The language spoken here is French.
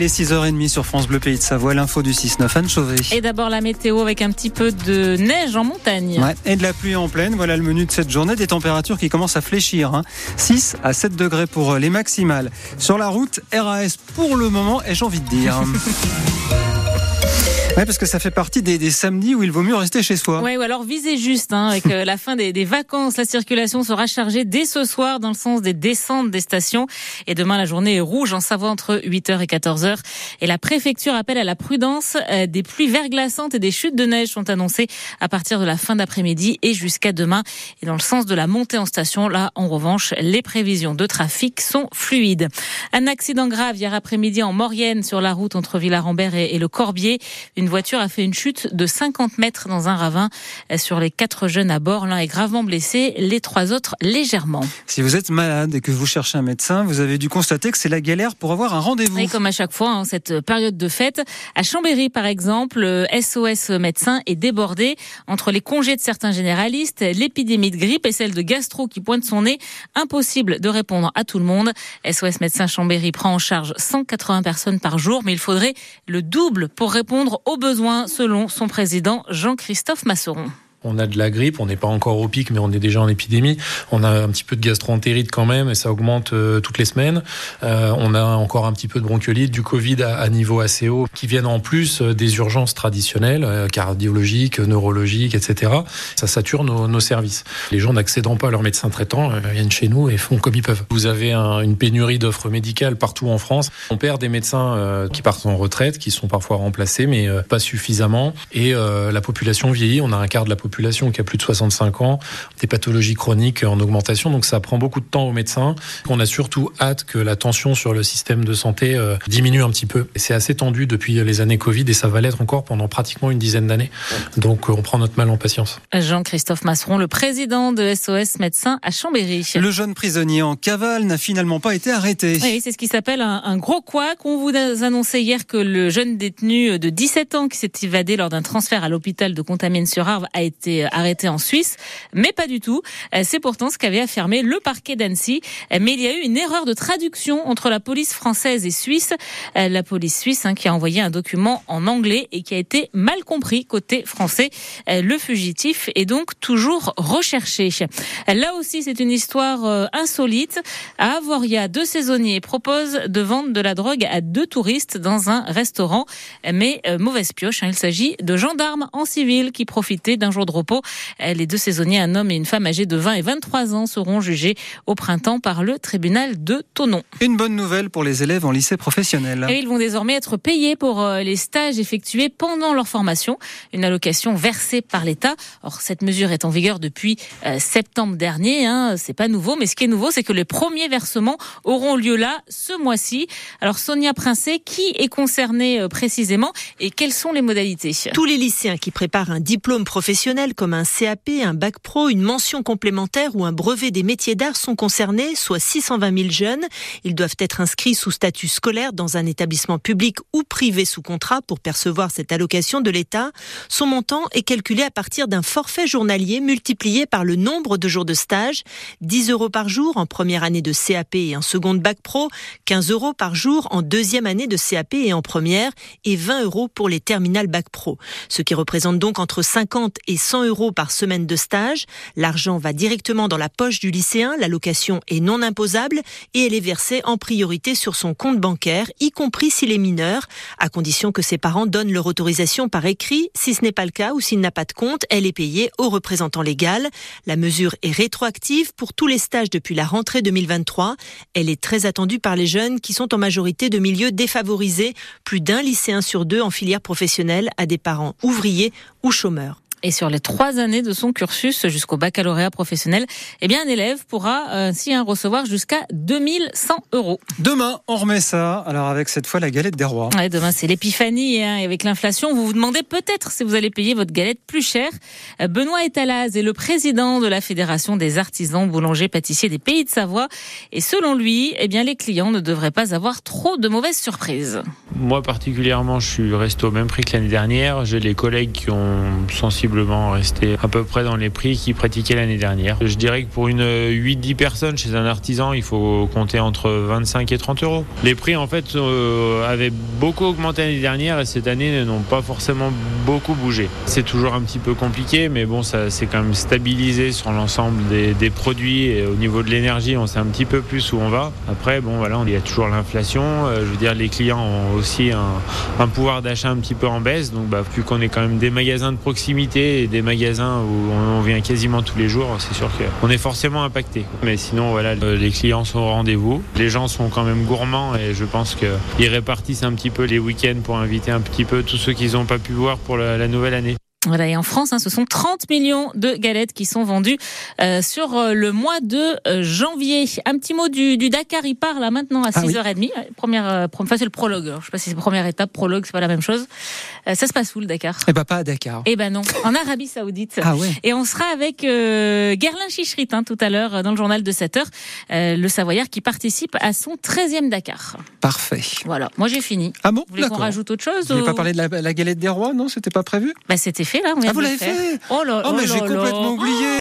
Les 6h30 sur France Bleu Pays de Savoie, l'info du 6-9, Anne Chauvet. Et d'abord la météo avec un petit peu de neige en montagne. Ouais, et de la pluie en pleine, voilà le menu de cette journée, des températures qui commencent à fléchir. Hein. 6 à 7 degrés pour les maximales. Sur la route, RAS pour le moment, et j'ai envie de dire? Oui, parce que ça fait partie des, des, samedis où il vaut mieux rester chez soi. Oui, ou alors visez juste. Hein, avec euh, la fin des, des, vacances, la circulation sera chargée dès ce soir dans le sens des descentes des stations. Et demain, la journée est rouge en Savoie entre 8h et 14h. Et la préfecture appelle à la prudence. Euh, des pluies verglaçantes et des chutes de neige sont annoncées à partir de la fin d'après-midi et jusqu'à demain. Et dans le sens de la montée en station, là, en revanche, les prévisions de trafic sont fluides. Un accident grave hier après-midi en Maurienne sur la route entre Villarambert et, le Corbier. Une voiture a fait une chute de 50 mètres dans un ravin. Sur les quatre jeunes à bord, l'un est gravement blessé, les trois autres légèrement. Si vous êtes malade et que vous cherchez un médecin, vous avez dû constater que c'est la galère pour avoir un rendez-vous. Et comme à chaque fois, hein, cette période de fête, à Chambéry par exemple, SOS médecin est débordé entre les congés de certains généralistes, l'épidémie de grippe et celle de gastro qui pointe son nez. Impossible de répondre à tout le monde. SOS médecin Chambéry prend en charge 180 personnes par jour, mais il faudrait le double pour répondre aux besoin, selon son président Jean-Christophe Masseron on a de la grippe, on n'est pas encore au pic, mais on est déjà en épidémie. On a un petit peu de gastroentérite quand même, et ça augmente euh, toutes les semaines. Euh, on a encore un petit peu de bronchiolite, du Covid à, niveau assez haut, qui viennent en plus euh, des urgences traditionnelles, cardiologiques, neurologiques, etc. Ça sature nos, services. Les gens n'accédant pas à leur médecin traitant viennent chez nous et font comme ils peuvent. Vous avez un, une pénurie d'offres médicales partout en France. On perd des médecins qui partent en retraite, qui sont parfois remplacés, mais pas suffisamment. Et la population vieillit. On a un quart de la population qui a plus de 65 ans, des pathologies chroniques en augmentation, donc ça prend beaucoup de temps aux médecins. On a surtout hâte que la tension sur le système de santé euh, diminue un petit peu. C'est assez tendu depuis les années Covid et ça va l'être encore pendant pratiquement une dizaine d'années. Donc euh, on prend notre mal en patience. Jean-Christophe Masseron, le président de SOS Médecins à Chambéry. Le jeune prisonnier en cavale n'a finalement pas été arrêté. Oui, c'est ce qui s'appelle un, un, gros quoi qu'on vous a annoncé hier que le jeune détenu de 17 ans qui s'est évadé lors d'un transfert à l'hôpital de Contamine-sur-Arve a été été arrêté en Suisse, mais pas du tout. Euh, c'est pourtant ce qu'avait affirmé le parquet d'Annecy. Euh, mais il y a eu une erreur de traduction entre la police française et suisse. Euh, la police suisse hein, qui a envoyé un document en anglais et qui a été mal compris côté français. Le fugitif est donc toujours recherché. Là aussi, c'est une histoire insolite. À Avoria, deux saisonniers proposent de vendre de la drogue à deux touristes dans un restaurant. Mais mauvaise pioche, hein, il s'agit de gendarmes en civil qui profitaient d'un jour de repos. Les deux saisonniers, un homme et une femme âgés de 20 et 23 ans, seront jugés au printemps par le tribunal de Tonon. Une bonne nouvelle pour les élèves en lycée professionnel. Et ils vont désormais être payés pour euh, les stages effectués pendant leur formation, une allocation versée par l'État. Or, cette mesure est en vigueur depuis euh, septembre dernier. Hein, c'est pas nouveau, mais ce qui est nouveau, c'est que les premiers versements auront lieu là ce mois-ci. Alors, Sonia Princet, qui est concernée euh, précisément et quelles sont les modalités? Tous les lycéens qui préparent un diplôme professionnel comme un CAP, un bac pro, une mention complémentaire ou un brevet des métiers d'art sont concernés, soit 620 000 jeunes. Ils doivent être inscrits sous statut scolaire dans un établissement public ou privé sous contrat pour percevoir cette allocation de l'État. Son montant est calculé à partir d'un forfait journalier multiplié par le nombre de jours de stage. 10 euros par jour en première année de CAP et en seconde bac pro, 15 euros par jour en deuxième année de CAP et en première, et 20 euros pour les terminales bac pro. Ce qui représente donc entre 50 et 100 euros par semaine de stage. L'argent va directement dans la poche du lycéen, l'allocation est non imposable et elle est versée en priorité sur son compte bancaire, y compris s'il est mineur, à condition que ses parents donnent leur autorisation par écrit. Si ce n'est pas le cas ou s'il n'a pas de compte, elle est payée au représentant légal. La mesure est rétroactive pour tous les stages depuis la rentrée 2023. Elle est très attendue par les jeunes qui sont en majorité de milieux défavorisés. Plus d'un lycéen sur deux en filière professionnelle a des parents ouvriers ou chômeurs. Et sur les trois années de son cursus jusqu'au baccalauréat professionnel, eh bien, un élève pourra ainsi euh, recevoir jusqu'à 2100 euros. Demain, on remet ça. Alors, avec cette fois la galette des rois. Ouais, demain, c'est l'épiphanie. Hein, et avec l'inflation, vous vous demandez peut-être si vous allez payer votre galette plus cher. Euh, Benoît Etalaz est le président de la Fédération des artisans boulangers pâtissiers des Pays de Savoie. Et selon lui, eh bien, les clients ne devraient pas avoir trop de mauvaises surprises. Moi particulièrement, je suis resté au même prix que l'année dernière. J'ai les collègues qui ont sensiblement resté à peu près dans les prix qu'ils pratiquaient l'année dernière. Je dirais que pour une 8-10 personnes chez un artisan, il faut compter entre 25 et 30 euros. Les prix en fait euh, avaient beaucoup augmenté l'année dernière et cette année n'ont pas forcément beaucoup bougé. C'est toujours un petit peu compliqué, mais bon, ça c'est quand même stabilisé sur l'ensemble des, des, produits et au niveau de l'énergie, on sait un petit peu plus où on va. Après, bon voilà, il y a toujours l'inflation. Euh, je veux dire, les clients ont aussi un, un pouvoir d'achat un petit peu en baisse. Donc, bah, vu qu'on est quand même des magasins de proximité et des magasins où on, vient quasiment tous les jours, c'est sûr qu'on est forcément impacté. Mais sinon, voilà, les clients sont au rendez-vous. Les gens sont quand même gourmands et je pense qu'ils répartissent un petit peu les week-ends pour inviter un petit peu tous ceux qu'ils n'ont pas pu voir pour la nouvelle année. Voilà, et en France, hein, ce sont 30 millions de galettes qui sont vendues euh, sur euh, le mois de euh, janvier. Un petit mot du, du, Dakar, il part là maintenant à 6h30. Oui. Première, euh, enfin, c'est le prologue. Alors, je sais pas si c'est première étape, prologue, c'est pas la même chose. Euh, ça se passe où le Dakar? Eh ben pas à Dakar. Eh ben non, en Arabie Saoudite. Ah ouais. Et on sera avec Gerlin Chichrit hein, tout à l'heure dans le journal de 7h, le Savoyard qui participe à son 13e Dakar. Parfait. Voilà, moi j'ai fini. Ah bon? Vous voulez qu'on rajoute autre chose Vous ou... pas parler de la, la, galette des rois, non C'était pas prévu? Bah c'était fait là. On ah vous l'avez fait, Oh là, oh, mais oh j'ai complètement oublié.